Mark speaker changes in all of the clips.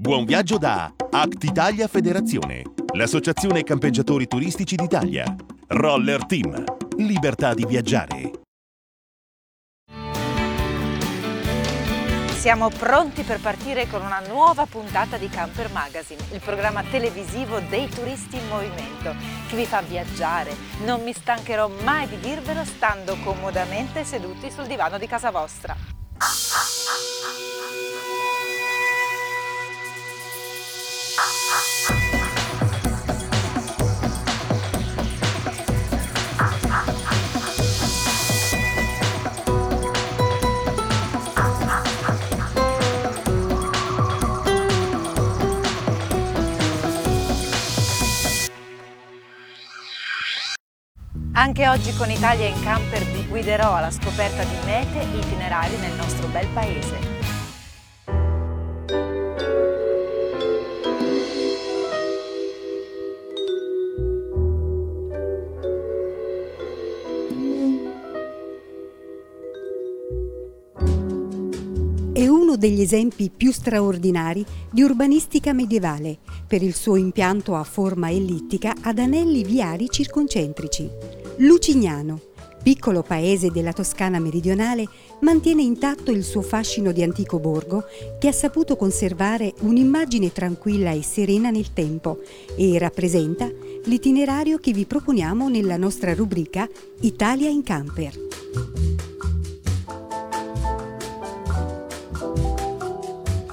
Speaker 1: Buon viaggio da Act Italia Federazione, l'associazione campeggiatori turistici d'Italia. Roller Team, libertà di viaggiare.
Speaker 2: Siamo pronti per partire con una nuova puntata di Camper Magazine, il programma televisivo dei turisti in movimento, che vi fa viaggiare. Non mi stancherò mai di dirvelo stando comodamente seduti sul divano di casa vostra. Anche oggi con Italia in Camper vi guiderò alla scoperta di mete e itinerari nel nostro bel paese.
Speaker 3: Degli esempi più straordinari di urbanistica medievale per il suo impianto a forma ellittica ad anelli viari circoncentrici. Lucignano, piccolo paese della Toscana meridionale, mantiene intatto il suo fascino di antico borgo che ha saputo conservare un'immagine tranquilla e serena nel tempo e rappresenta l'itinerario che vi proponiamo nella nostra rubrica Italia in camper.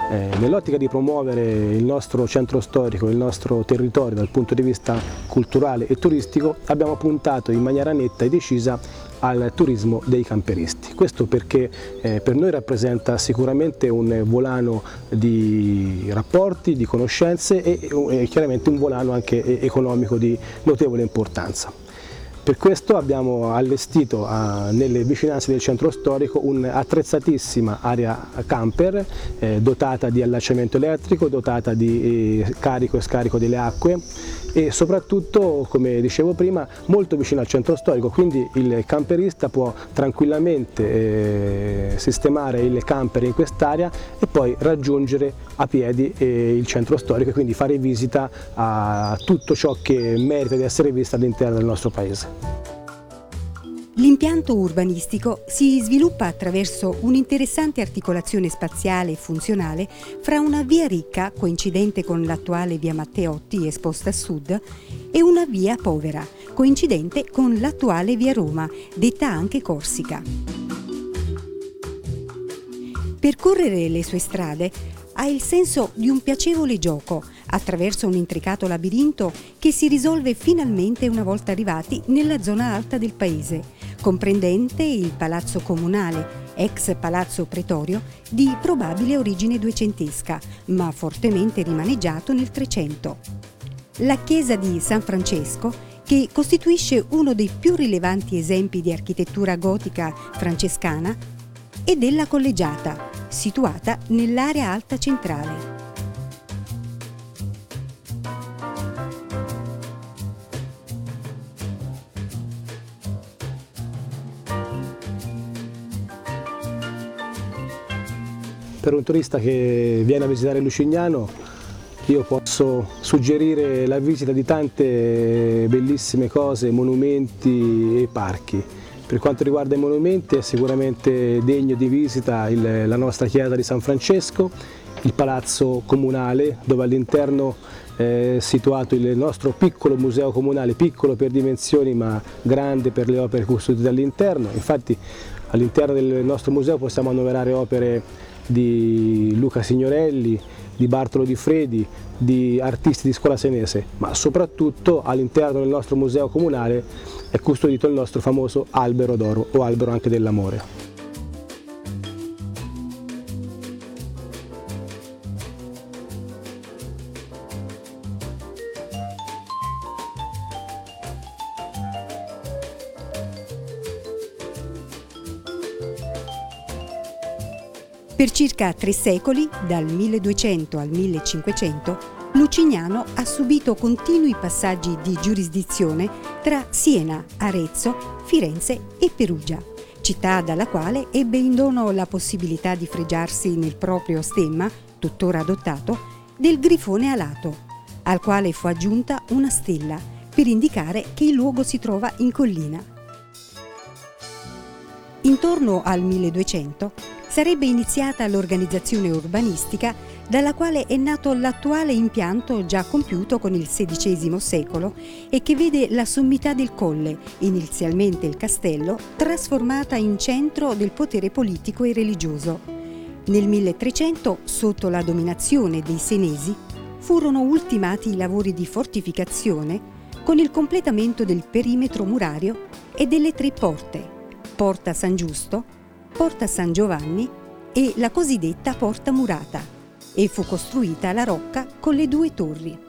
Speaker 4: Eh, nell'ottica di promuovere il nostro centro storico, il nostro territorio dal punto di vista culturale e turistico, abbiamo puntato in maniera netta e decisa al turismo dei camperisti. Questo perché eh, per noi rappresenta sicuramente un volano di rapporti, di conoscenze e, e chiaramente un volano anche economico di notevole importanza. Per questo abbiamo allestito a, nelle vicinanze del centro storico un'attrezzatissima area camper eh, dotata di allacciamento elettrico, dotata di eh, carico e scarico delle acque e soprattutto, come dicevo prima, molto vicino al centro storico, quindi il camperista può tranquillamente eh, sistemare il camper in quest'area e poi raggiungere a piedi eh, il centro storico e quindi fare visita a tutto ciò che merita di essere visto all'interno del nostro paese.
Speaker 3: L'impianto urbanistico si sviluppa attraverso un'interessante articolazione spaziale e funzionale fra una via ricca, coincidente con l'attuale via Matteotti esposta a sud, e una via povera, coincidente con l'attuale via Roma, detta anche Corsica. Percorrere le sue strade ha il senso di un piacevole gioco attraverso un intricato labirinto che si risolve finalmente una volta arrivati nella zona alta del paese, comprendente il Palazzo Comunale, ex Palazzo Pretorio, di probabile origine duecentesca, ma fortemente rimaneggiato nel Trecento. La chiesa di San Francesco che costituisce uno dei più rilevanti esempi di architettura gotica francescana, e della collegiata, situata nell'area alta centrale.
Speaker 4: Per un turista che viene a visitare Lucignano io posso suggerire la visita di tante bellissime cose, monumenti e parchi. Per quanto riguarda i monumenti è sicuramente degno di visita il, la nostra chiesa di San Francesco, il palazzo comunale dove all'interno è situato il nostro piccolo museo comunale, piccolo per dimensioni ma grande per le opere custodite all'interno. Infatti all'interno del nostro museo possiamo annoverare opere di Luca Signorelli, di Bartolo Di Fredi, di artisti di scuola senese, ma soprattutto all'interno del nostro museo comunale è custodito il nostro famoso albero d'oro o albero anche dell'amore.
Speaker 3: Per circa tre secoli, dal 1200 al 1500, Lucignano ha subito continui passaggi di giurisdizione tra Siena, Arezzo, Firenze e Perugia, città dalla quale ebbe in dono la possibilità di fregiarsi nel proprio stemma, tuttora adottato, del grifone alato, al quale fu aggiunta una stella per indicare che il luogo si trova in collina. Intorno al 1200 sarebbe iniziata l'organizzazione urbanistica dalla quale è nato l'attuale impianto già compiuto con il XVI secolo e che vede la sommità del colle, inizialmente il castello, trasformata in centro del potere politico e religioso. Nel 1300, sotto la dominazione dei Senesi, furono ultimati i lavori di fortificazione con il completamento del perimetro murario e delle tre porte, Porta San Giusto, Porta San Giovanni e la cosiddetta Porta Murata e fu costruita la rocca con le due torri.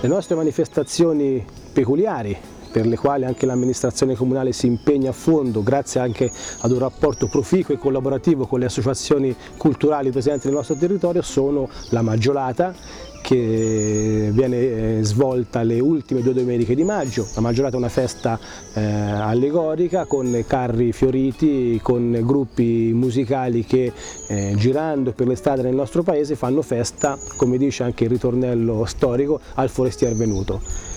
Speaker 4: Le nostre manifestazioni peculiari per le quali anche l'amministrazione comunale si impegna a fondo grazie anche ad un rapporto proficuo e collaborativo con le associazioni culturali presenti nel nostro territorio sono la Maggiolata che viene eh, svolta le ultime due domeniche di maggio. La Maggiorata è una festa eh, allegorica con carri fioriti, con gruppi musicali che eh, girando per le strade nel nostro paese fanno festa, come dice anche il ritornello storico, al forestier venuto.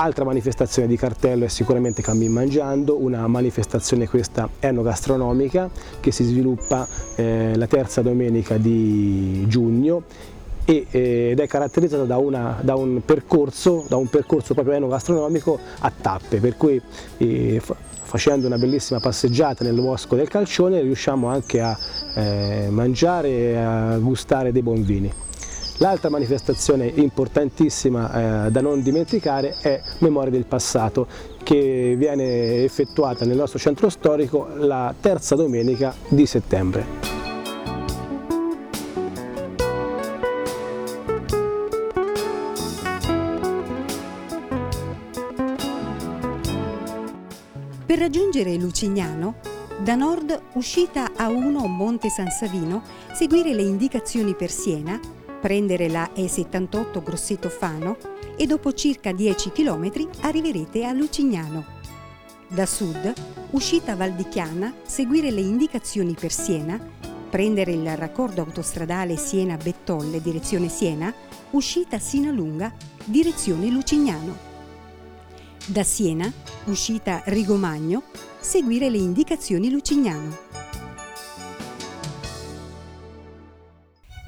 Speaker 4: Altra manifestazione di cartello è sicuramente Cammin Mangiando, una manifestazione questa enogastronomica che si sviluppa eh, la terza domenica di giugno eh, ed è caratterizzata da, una, da, un percorso, da, un percorso, proprio enogastronomico a tappe, per cui eh, facendo una bellissima passeggiata nel bosco del Calcione riusciamo anche a eh, mangiare e a gustare dei buoni vini. L'altra manifestazione importantissima eh, da non dimenticare è Memoria del passato che viene effettuata nel nostro centro storico la terza domenica di settembre.
Speaker 3: Per raggiungere Lucignano, da nord uscita A1 Monte San Savino, seguire le indicazioni per Siena, prendere la E78 Grosseto Fano e dopo circa 10 km arriverete a Lucignano. Da sud, uscita Valdichiana, seguire le indicazioni per Siena, prendere il raccordo autostradale Siena-Bettolle direzione Siena, uscita Sinalunga direzione Lucignano. Da Siena, uscita Rigomagno, seguire le indicazioni Lucignano.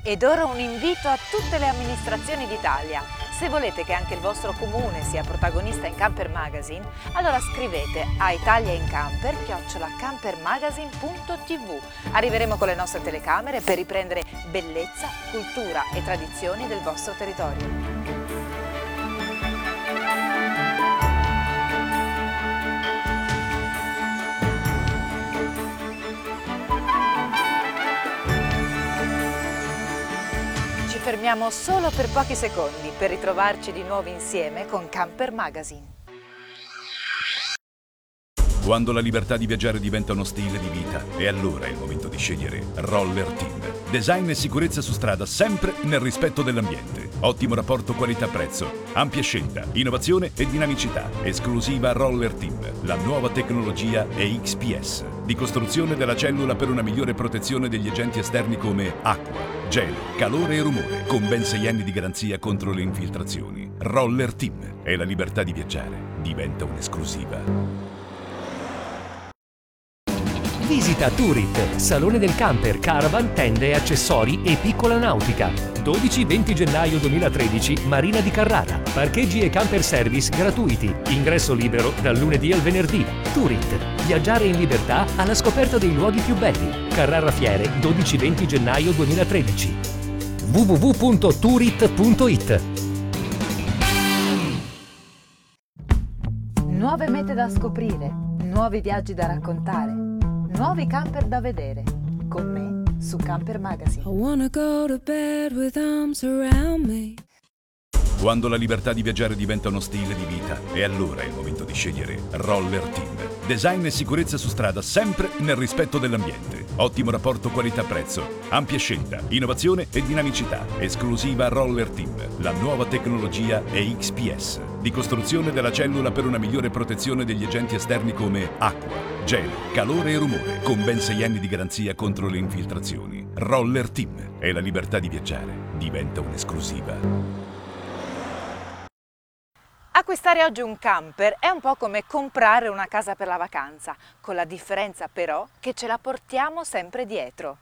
Speaker 2: Ed ora un invito a tutte le amministrazioni d'Italia. Se volete che anche il vostro comune sia protagonista in Camper Magazine, allora scrivete a italiaincamper.campermagazine.tv. Arriveremo con le nostre telecamere per riprendere bellezza, cultura e tradizioni del vostro territorio. Fermiamo solo per pochi secondi per ritrovarci di nuovo insieme con Camper Magazine.
Speaker 1: Quando la libertà di viaggiare diventa uno stile di vita, è allora il momento di scegliere Roller Team. Design e sicurezza su strada sempre nel rispetto dell'ambiente. Ottimo rapporto qualità-prezzo, ampia scelta, innovazione e dinamicità. Esclusiva Roller Team, la nuova tecnologia è XPS, di costruzione della cellula per una migliore protezione degli agenti esterni come acqua, gelo, calore e rumore, con ben 6 anni di garanzia contro le infiltrazioni. Roller Team e la libertà di viaggiare diventa un'esclusiva.
Speaker 5: Visita Turit, Salone del Camper, Caravan, Tende, Accessori e Piccola Nautica. 12-20 gennaio 2013, Marina di Carrara. Parcheggi e camper service gratuiti. Ingresso libero dal lunedì al venerdì. Turit, viaggiare in libertà alla scoperta dei luoghi più belli. Carrara Fiere, 12-20 gennaio 2013. www.turit.it
Speaker 2: Nuove mete da scoprire, nuovi viaggi da raccontare Nuovi camper da vedere. Con me su Camper Magazine.
Speaker 1: Quando la libertà di viaggiare diventa uno stile di vita, è allora il momento di scegliere Roller Team Design e sicurezza su strada sempre nel rispetto dell'ambiente. Ottimo rapporto qualità-prezzo, ampia scelta, innovazione e dinamicità. Esclusiva Roller Team. La nuova tecnologia è XPS, di costruzione della cellula per una migliore protezione degli agenti esterni come acqua, gelo, calore e rumore, con ben 6 anni di garanzia contro le infiltrazioni. Roller Team e la libertà di viaggiare diventa un'esclusiva.
Speaker 2: Acquistare oggi un camper è un po' come comprare una casa per la vacanza, con la differenza però che ce la portiamo sempre dietro.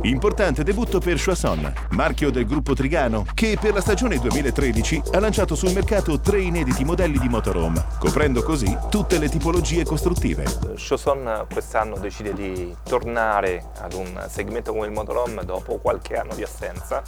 Speaker 6: Importante debutto per Choisson, marchio del gruppo Trigano, che per la stagione 2013 ha lanciato sul mercato tre inediti modelli di motorhome, coprendo così tutte le tipologie costruttive.
Speaker 7: Choisson quest'anno decide di tornare ad un segmento come il motorhome dopo qualche anno di assenza,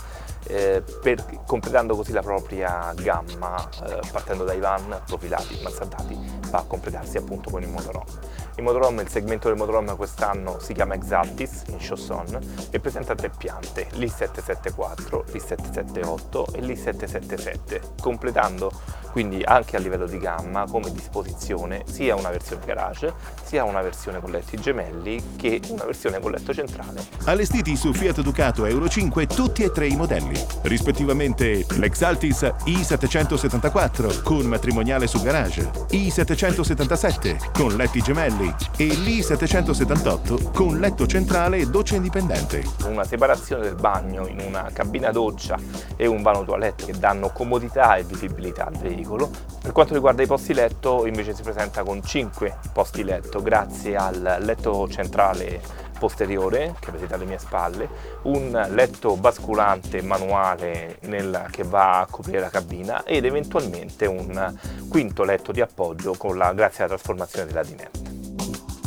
Speaker 7: eh, per, completando così la propria gamma, eh, partendo dai van profilati, mansardati, va a completarsi appunto con il motorhome. Il motorhome, il segmento del motorhome quest'anno si chiama Exaltis in Chausson e presenta tre piante, l'I774, l'I778 e l'I777, completando quindi anche a livello di gamma come disposizione sia una versione garage sia una versione con letti gemelli che una versione con letto centrale.
Speaker 6: Allestiti su Fiat Ducato Euro 5 tutti e tre i modelli, rispettivamente l'Exaltis i774 con matrimoniale su garage, i777 con letti gemelli e l'I778 con letto centrale e doccia indipendente.
Speaker 7: Una separazione del bagno in una cabina doccia e un vano toilette che danno comodità e visibilità al veicolo. Per quanto riguarda i posti letto invece si presenta con 5 posti letto grazie al letto centrale posteriore che vedete alle mie spalle, un letto basculante manuale nel, che va a coprire la cabina ed eventualmente un quinto letto di appoggio la, grazie alla trasformazione della dinette.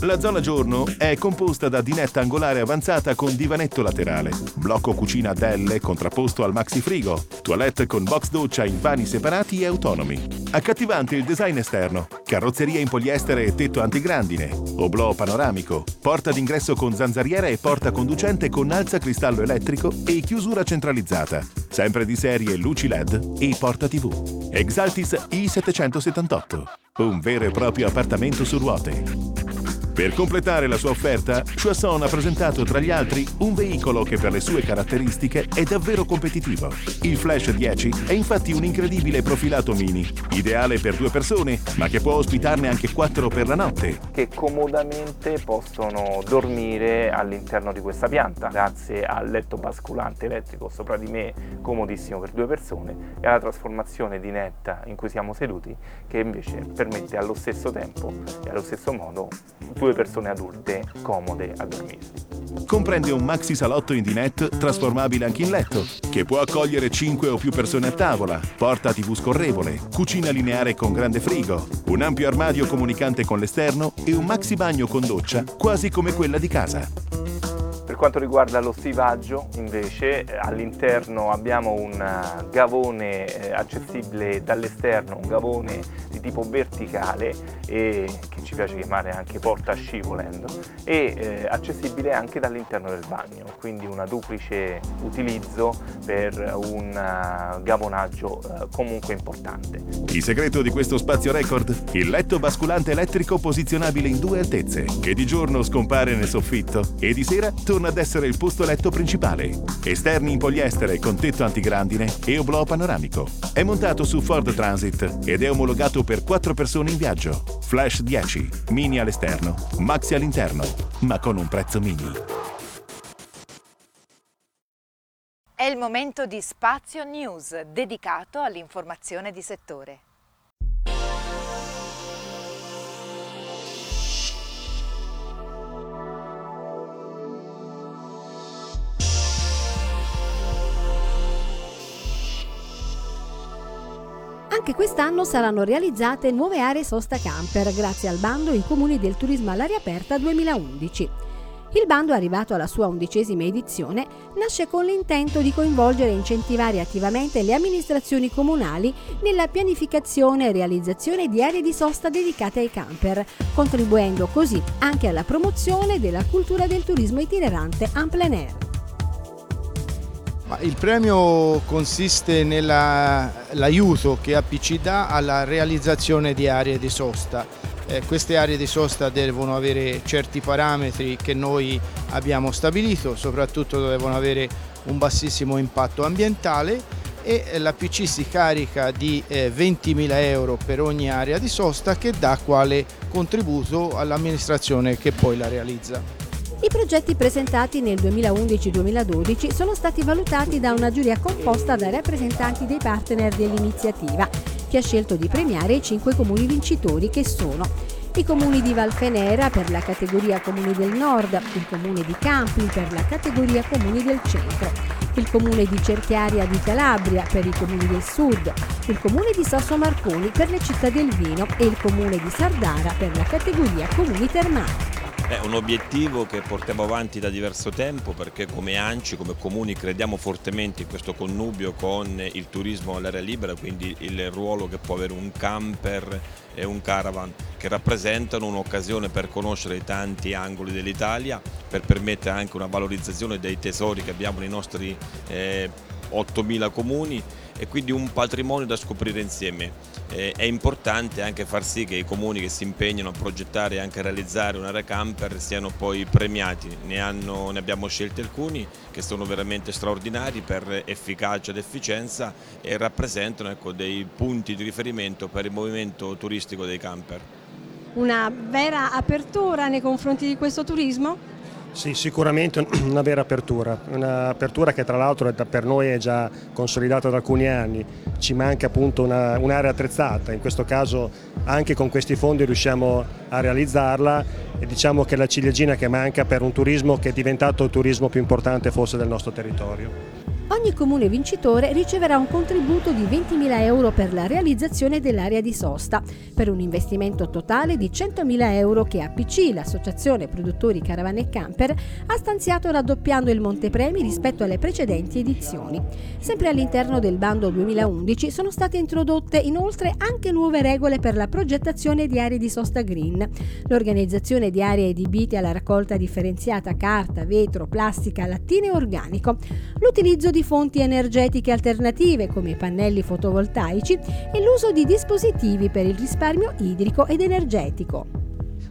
Speaker 6: La zona giorno è composta da dinetta angolare avanzata con divanetto laterale, blocco cucina a L contrapposto al maxi frigo, toilette con box doccia in vani separati e autonomi. Accattivante il design esterno, carrozzeria in poliestere e tetto antigrandine, oblò panoramico, porta d'ingresso con zanzariera e porta conducente con alza cristallo elettrico e chiusura centralizzata, sempre di serie luci LED e porta TV. Exaltis i778, un vero e proprio appartamento su ruote. Per completare la sua offerta, Choisson ha presentato tra gli altri un veicolo che per le sue caratteristiche è davvero competitivo. Il Flash 10 è infatti un incredibile profilato mini, ideale per due persone, ma che può ospitarne anche quattro per la notte.
Speaker 7: Che comodamente possono dormire all'interno di questa pianta, grazie al letto basculante elettrico sopra di me, comodissimo per due persone, e alla trasformazione di netta in cui siamo seduti, che invece permette allo stesso tempo e allo stesso modo due due persone adulte comode a dormire.
Speaker 6: Comprende un maxi salotto in dinette trasformabile anche in letto, che può accogliere 5 o più persone a tavola, porta TV scorrevole, cucina lineare con grande frigo, un ampio armadio comunicante con l'esterno e un maxi bagno con doccia quasi come quella di casa.
Speaker 7: Per quanto riguarda lo stivaggio, invece, all'interno abbiamo un eh, gavone eh, accessibile dall'esterno, un gavone tipo verticale e che ci piace chiamare anche porta scivolendo e eh, accessibile anche dall'interno del bagno, quindi una duplice utilizzo per un uh, gavonaggio uh, comunque importante.
Speaker 6: Il segreto di questo spazio record? Il letto basculante elettrico posizionabile in due altezze, che di giorno scompare nel soffitto e di sera torna ad essere il posto letto principale. Esterni in poliestere con tetto antigrandine e oblò panoramico. È montato su Ford Transit ed è omologato per 4 persone in viaggio. Flash 10, mini all'esterno, maxi all'interno, ma con un prezzo mini.
Speaker 2: È il momento di Spazio News, dedicato all'informazione di settore.
Speaker 8: Anche quest'anno saranno realizzate nuove aree sosta camper grazie al bando in comuni del turismo all'aria aperta 2011. Il bando, arrivato alla sua undicesima edizione, nasce con l'intento di coinvolgere e incentivare attivamente le amministrazioni comunali nella pianificazione e realizzazione di aree di sosta dedicate ai camper, contribuendo così anche alla promozione della cultura del turismo itinerante en plein air.
Speaker 9: Il premio consiste nell'aiuto che APC dà alla realizzazione di aree di sosta eh, queste aree di sosta devono avere certi parametri che noi abbiamo stabilito, soprattutto devono avere un bassissimo impatto ambientale e la PC si carica di eh, 20.000 euro per ogni area di sosta che dà quale contributo all'amministrazione che poi la realizza.
Speaker 8: I progetti presentati nel 2011-2012 sono stati valutati da una giuria composta da rappresentanti dei partner dell'iniziativa che ha scelto di premiare i cinque comuni vincitori che sono i comuni di Valfenera per la categoria Comuni del Nord, il comune di Campi per la categoria Comuni del Centro, il comune di Cerchiaria di Calabria per i comuni del Sud, il comune di Sasso Marconi per le città del vino e il comune di Sardara per la categoria Comuni Termali.
Speaker 10: È un obiettivo che portiamo avanti da diverso tempo perché come ANCI, come comuni crediamo fortemente in questo connubio con il turismo all'aria libera, quindi il ruolo che può avere un camper e un caravan che rappresentano un'occasione per conoscere i tanti angoli dell'Italia, per permettere anche una valorizzazione dei tesori che abbiamo nei nostri eh, 8.000 comuni e quindi un patrimonio da scoprire insieme. Eh, è importante anche far sì che i comuni che si impegnano a progettare e anche a realizzare un'area camper siano poi premiati. Ne, hanno, ne abbiamo scelti alcuni che sono veramente straordinari per efficacia ed efficienza e rappresentano ecco, dei punti di riferimento per il movimento turistico dei camper.
Speaker 11: Una vera apertura nei confronti di questo turismo?
Speaker 12: Sì, sicuramente una vera apertura, un'apertura che tra l'altro per noi è già consolidata da alcuni anni, ci manca appunto un'area attrezzata, in questo caso anche con questi fondi riusciamo a realizzarla e diciamo che è la ciliegina che manca per un turismo che è diventato il turismo più importante forse del nostro territorio.
Speaker 8: Ogni comune vincitore riceverà un contributo di 20.000 euro per la realizzazione dell'area di sosta, per un investimento totale di 100.000 euro che APC, l'Associazione Produttori Caravane e Camper, ha stanziato raddoppiando il montepremi rispetto alle precedenti edizioni. Sempre all'interno del bando 2011 sono state introdotte inoltre anche nuove regole per la progettazione di aree di sosta green, l'organizzazione di aree adibite alla raccolta differenziata carta, vetro, plastica, lattine e organico, l'utilizzo di di fonti energetiche alternative come i pannelli fotovoltaici e l'uso di dispositivi per il risparmio idrico ed energetico.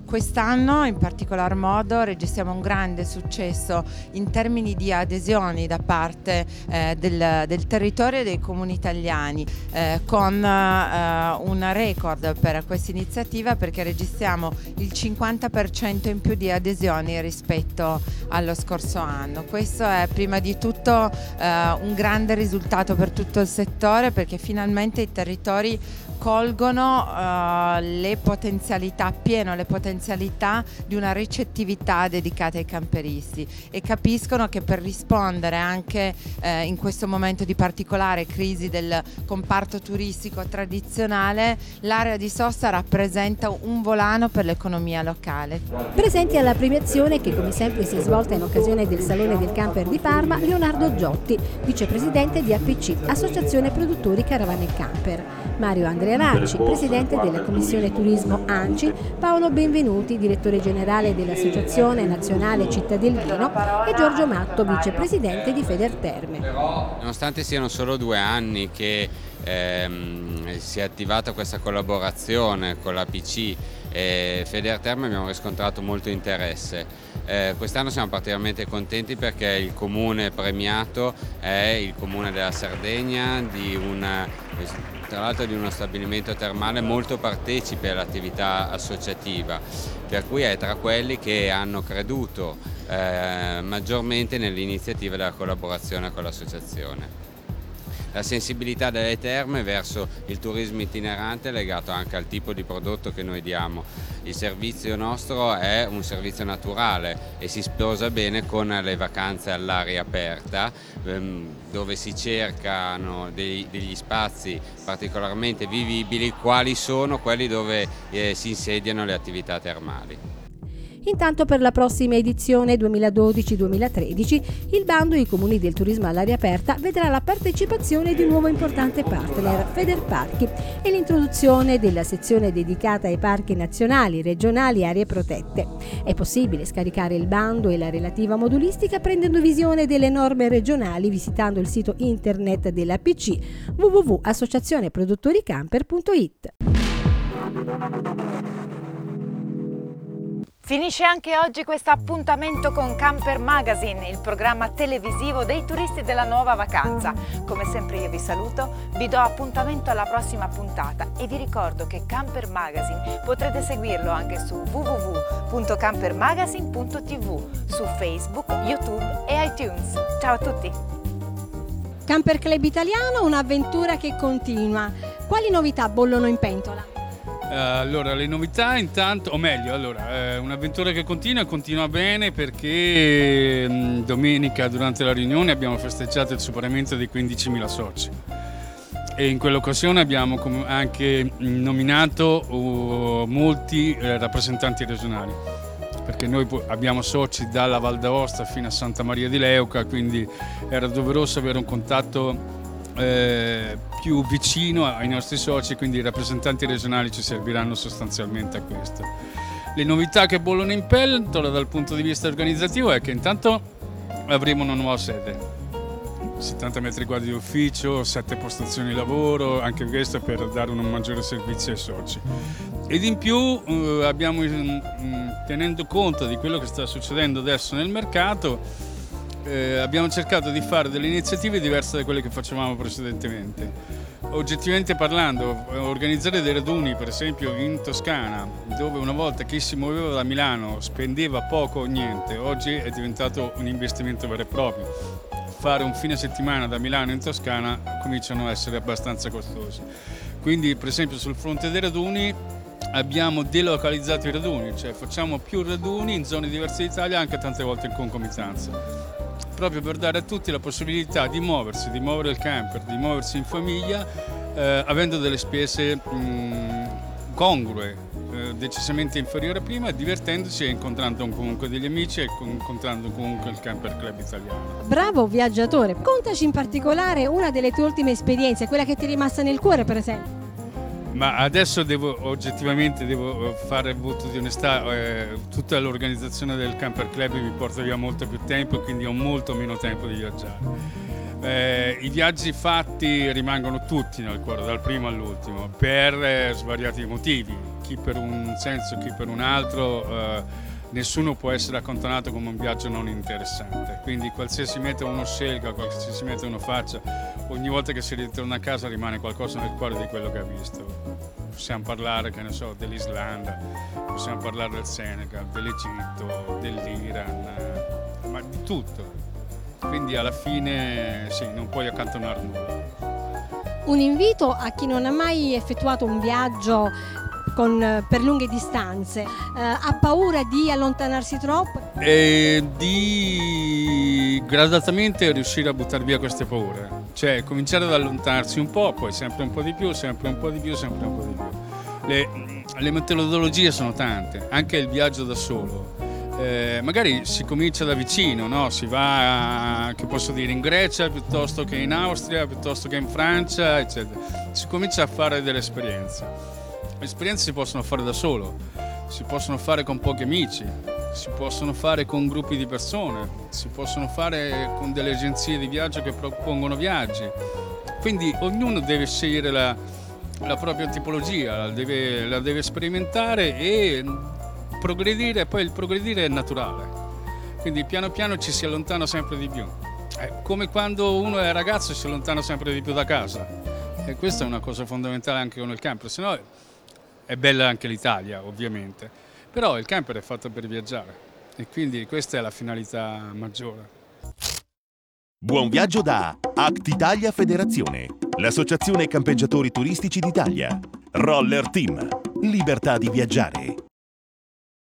Speaker 13: Quest'anno in particolar modo registriamo un grande successo in termini di adesioni da parte eh, del, del, territorio e dei comuni italiani eh, con eh, un record per questa iniziativa perché registriamo il 50% in più di adesioni rispetto allo scorso anno. Questo è prima di tutto eh, un grande risultato per tutto il settore perché finalmente i territori colgono uh, le potenzialità, pieno le potenzialità di una ricettività dedicata ai camperisti e capiscono che per rispondere anche eh, in questo momento di particolare crisi del comparto turistico tradizionale, l'area di sosta rappresenta un volano per l'economia locale.
Speaker 8: Presenti alla premiazione che come sempre si è svolta in occasione del Salone del Camper di Parma, Leonardo Giotti, vicepresidente di APC, Associazione Produttori Caravane Camper, Mario Andrea Andrea Racci, presidente della Commissione Turismo ANCI, Paolo Benvenuti, direttore generale dell'Associazione Nazionale Città del Vino e Giorgio Matto, vicepresidente di Federterme.
Speaker 14: Nonostante siano solo due anni che ehm, si è attivata questa collaborazione con la PC e Federterme abbiamo riscontrato molto interesse. Eh, quest'anno siamo particolarmente contenti perché il comune premiato è il comune della Sardegna una tra l'altro di uno stabilimento termale molto partecipe all'attività associativa, per cui è tra quelli che hanno creduto eh, maggiormente nell'iniziativa della collaborazione con l'associazione la sensibilità delle terme verso il turismo itinerante legato anche al tipo di prodotto che noi diamo. Il servizio nostro è un servizio naturale e si sposa bene con le vacanze all'aria aperta ehm, dove si cercano dei, degli spazi particolarmente vivibili quali sono quelli dove eh, si insediano le attività termali.
Speaker 8: Intanto per la prossima edizione 2012-2013 il bando I comuni del turismo all'aria aperta vedrà la partecipazione di un nuovo importante partner, Federparchi, e l'introduzione della sezione dedicata ai parchi nazionali, regionali e aree protette. È possibile scaricare il bando e la relativa modulistica prendendo visione delle norme regionali visitando il sito internet dell'APC www.associazioneproduttoricamper.it.
Speaker 2: Finisce anche oggi questo appuntamento con Camper Magazine, il programma televisivo dei turisti della nuova vacanza. Come sempre io vi saluto, vi do appuntamento alla prossima puntata e vi ricordo che Camper Magazine potrete seguirlo anche su www.campermagazine.tv, su Facebook, YouTube e iTunes. Ciao a tutti!
Speaker 11: Camper Club Italiano, un'avventura che continua. Quali novità bollono in pentola?
Speaker 15: Uh, allora, le novità intanto, o meglio, allora, eh, un'avventura che continua continua bene perché mh, mm, domenica durante la riunione abbiamo festeggiato il superamento dei 15.000 soci. E in quell'occasione abbiamo anche nominato uh, molti eh, rappresentanti regionali. Perché noi abbiamo soci dalla Val d'Aosta fino a Santa Maria di Leuca, quindi era doveroso avere un contatto eh, più vicino ai nostri soci, quindi i rappresentanti regionali ci serviranno sostanzialmente a questo. Le novità che bollono in pentola dal punto di vista organizzativo è che intanto avremo una nuova sede, 70 metri quadri di ufficio, 7 postazioni di lavoro, anche questo per dare un maggiore servizio ai soci. Ed in più eh, abbiamo, tenendo conto di quello che sta succedendo adesso nel mercato, eh, abbiamo cercato di fare delle iniziative diverse da quelle che facevamo precedentemente. Oggettivamente parlando, organizzare dei raduni, per esempio in Toscana, dove una volta chi si muoveva da Milano spendeva poco o niente, oggi è diventato un investimento vero e proprio. Fare un fine settimana da Milano in Toscana cominciano a essere abbastanza costosi. Quindi, per esempio, sul fronte dei raduni abbiamo delocalizzato i raduni, cioè facciamo più raduni in zone diverse d'Italia anche tante volte in concomitanza proprio per dare a tutti la possibilità di muoversi, di muovere il camper, di muoversi in famiglia, eh, avendo delle spese mh, congrue, eh, decisamente inferiori a prima, divertendosi e incontrando comunque degli amici e incontrando comunque il camper club italiano.
Speaker 11: Bravo viaggiatore, contaci in particolare una delle tue ultime esperienze, quella che ti è rimasta nel cuore per esempio.
Speaker 15: Ma adesso devo oggettivamente devo fare il voto di onestà, eh, tutta l'organizzazione del Camper Club mi porta via molto più tempo quindi ho molto meno tempo di viaggiare. Eh, I viaggi fatti rimangono tutti nel cuore, dal primo all'ultimo, per eh, svariati motivi, chi per un senso, chi per un altro eh, nessuno può essere accantonato come un viaggio non interessante. Quindi qualsiasi meta uno scelga, qualsiasi meta uno faccia, ogni volta che si ritorna a casa rimane qualcosa nel cuore di quello che ha visto. Possiamo parlare, che ne so, dell'Islanda, possiamo parlare del Senegal, dell'Egitto, dell'Iran, ma di tutto. Quindi alla fine sì, non puoi accantonare nulla.
Speaker 11: Un invito a chi non ha mai effettuato un viaggio con, per lunghe distanze, eh, ha paura di allontanarsi troppo?
Speaker 15: E di gradatamente riuscire a buttare via queste paure, cioè cominciare ad allontanarsi un po', poi sempre un po' di più, sempre un po' di più, sempre un po' di più. Le, le metodologie sono tante, anche il viaggio da solo. Eh, magari si comincia da vicino, no? si va, che posso dire, in Grecia piuttosto che in Austria, piuttosto che in Francia, eccetera. Si comincia a fare delle esperienze. Le esperienze si possono fare da solo, si possono fare con pochi amici, si possono fare con gruppi di persone, si possono fare con delle agenzie di viaggio che propongono viaggi. Quindi ognuno deve scegliere la, la propria tipologia, la deve, la deve sperimentare e progredire, poi il progredire è naturale. Quindi piano piano ci si allontana sempre di più. È come quando uno è ragazzo si allontana sempre di più da casa. E questa è una cosa fondamentale anche con il camper, se no è bella anche l'Italia, ovviamente, però il camper è fatto per viaggiare e quindi questa è la finalità maggiore.
Speaker 6: Buon viaggio da Act Italia Federazione, l'associazione campeggiatori turistici d'Italia. Roller Team, libertà di viaggiare.